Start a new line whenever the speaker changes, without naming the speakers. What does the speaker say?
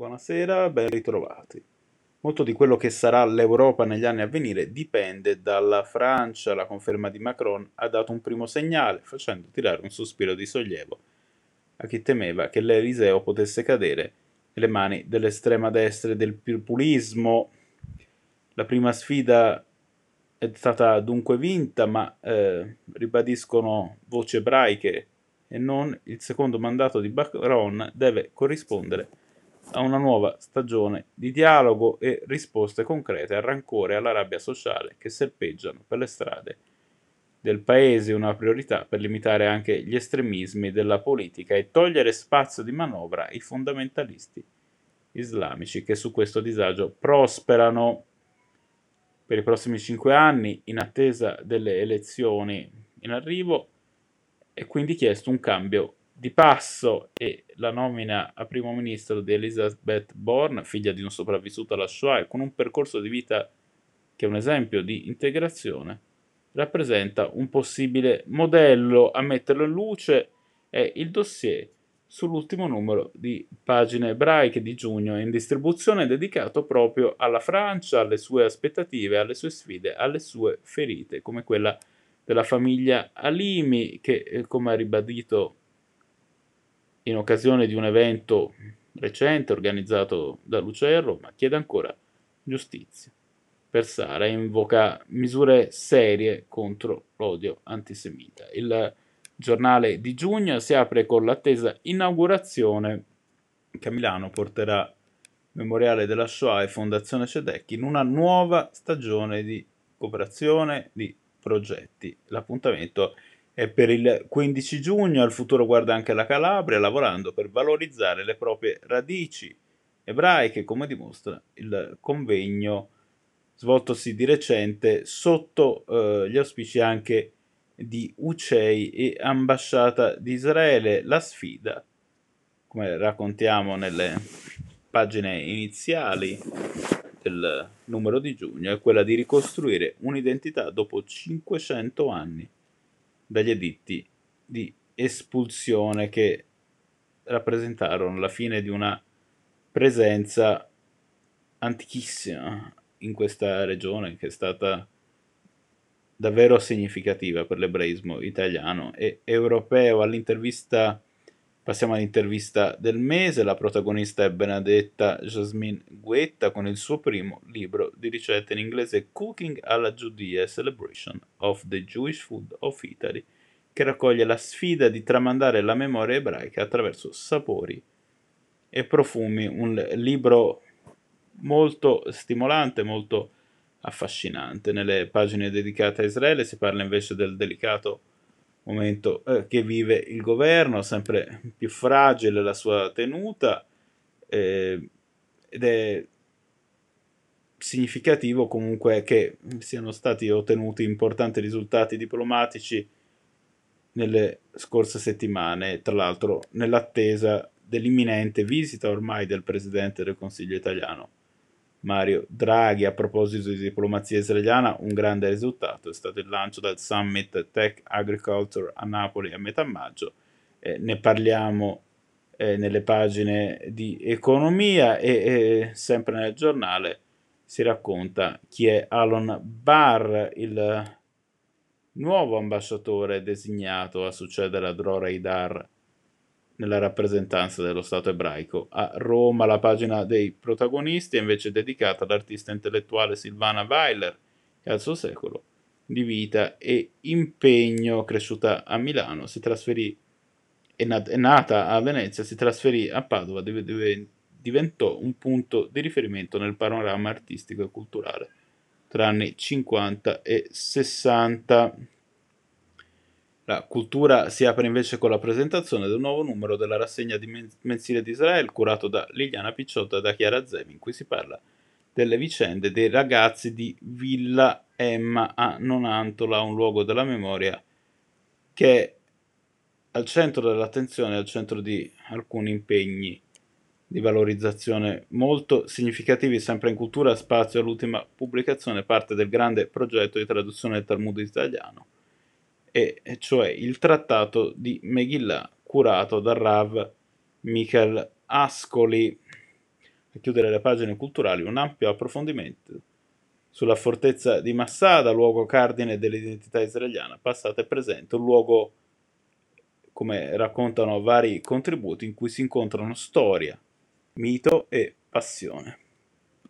Buonasera, ben ritrovati. Molto di quello che sarà l'Europa negli anni a venire dipende dalla Francia. La conferma di Macron ha dato un primo segnale, facendo tirare un sospiro di sollievo a chi temeva che l'Eliseo potesse cadere nelle mani dell'estrema destra e del populismo. La prima sfida è stata dunque vinta, ma eh, ribadiscono voci ebraiche e non il secondo mandato di Macron deve corrispondere a una nuova stagione di dialogo e risposte concrete al rancore e alla rabbia sociale che serpeggiano per le strade del paese, una priorità per limitare anche gli estremismi della politica e togliere spazio di manovra ai fondamentalisti islamici che su questo disagio prosperano. Per i prossimi cinque anni in attesa delle elezioni in arrivo è quindi chiesto un cambio di passo e la nomina a primo ministro di Elizabeth Bourne, figlia di un sopravvissuto alla Shoah e con un percorso di vita che è un esempio di integrazione, rappresenta un possibile modello a metterlo in luce è il dossier sull'ultimo numero di pagine ebraiche di giugno in distribuzione dedicato proprio alla Francia, alle sue aspettative, alle sue sfide, alle sue ferite, come quella della famiglia Alimi che, eh, come ha ribadito in occasione di un evento recente organizzato da Lucerro, ma chiede ancora giustizia per Sara e invoca misure serie contro l'odio antisemita. Il giornale di giugno si apre con l'attesa inaugurazione che a Milano porterà Memoriale della Shoah e Fondazione Cedecchi in una nuova stagione di cooperazione, di progetti. L'appuntamento è e per il 15 giugno il futuro guarda anche la Calabria, lavorando per valorizzare le proprie radici ebraiche, come dimostra il convegno svoltosi di recente sotto eh, gli auspici anche di UCEI e ambasciata di Israele. La sfida, come raccontiamo nelle pagine iniziali del numero di giugno, è quella di ricostruire un'identità dopo 500 anni dagli editti di espulsione che rappresentarono la fine di una presenza antichissima in questa regione che è stata davvero significativa per l'ebraismo italiano e europeo. All'intervista, passiamo all'intervista del mese, la protagonista è Benedetta Jasmine Guetta con il suo primo libro di ricette in inglese Cooking alla Giudia Celebration of the Jewish Food of Italy, che raccoglie la sfida di tramandare la memoria ebraica attraverso sapori e profumi, un libro molto stimolante, molto affascinante. Nelle pagine dedicate a Israele si parla invece del delicato momento eh, che vive il governo, sempre più fragile la sua tenuta eh, ed è significativo comunque che siano stati ottenuti importanti risultati diplomatici nelle scorse settimane, tra l'altro nell'attesa dell'imminente visita ormai del Presidente del Consiglio italiano. Mario Draghi, a proposito di diplomazia israeliana, un grande risultato è stato il lancio del Summit Tech Agriculture a Napoli a metà maggio. Eh, ne parliamo eh, nelle pagine di economia e eh, sempre nel giornale si racconta chi è Alon Barr, il nuovo ambasciatore designato a succedere a Dror Eidar nella rappresentanza dello Stato ebraico. A Roma la pagina dei protagonisti è invece dedicata all'artista intellettuale Silvana Weiler e al suo secolo di vita e impegno cresciuta a Milano, si trasferì è, nata a Venezia, si trasferì a Padova dove diventò un punto di riferimento nel panorama artistico e culturale tra anni 50 e 60. La cultura si apre invece con la presentazione del nuovo numero della rassegna di mensile di Israele curato da Liliana Picciotta e da Chiara Zemi, in cui si parla delle vicende dei ragazzi di Villa Emma a Nonantola, un luogo della memoria che è al centro dell'attenzione, al centro di alcuni impegni di valorizzazione molto significativi sempre in cultura, spazio all'ultima pubblicazione, parte del grande progetto di traduzione del Talmud italiano, e cioè il trattato di Megillah curato dal Rav Michael Ascoli. A chiudere le pagine culturali un ampio approfondimento sulla fortezza di Massada, luogo cardine dell'identità israeliana, passata e presente, un luogo, come raccontano vari contributi, in cui si incontrano storia, mito e passione.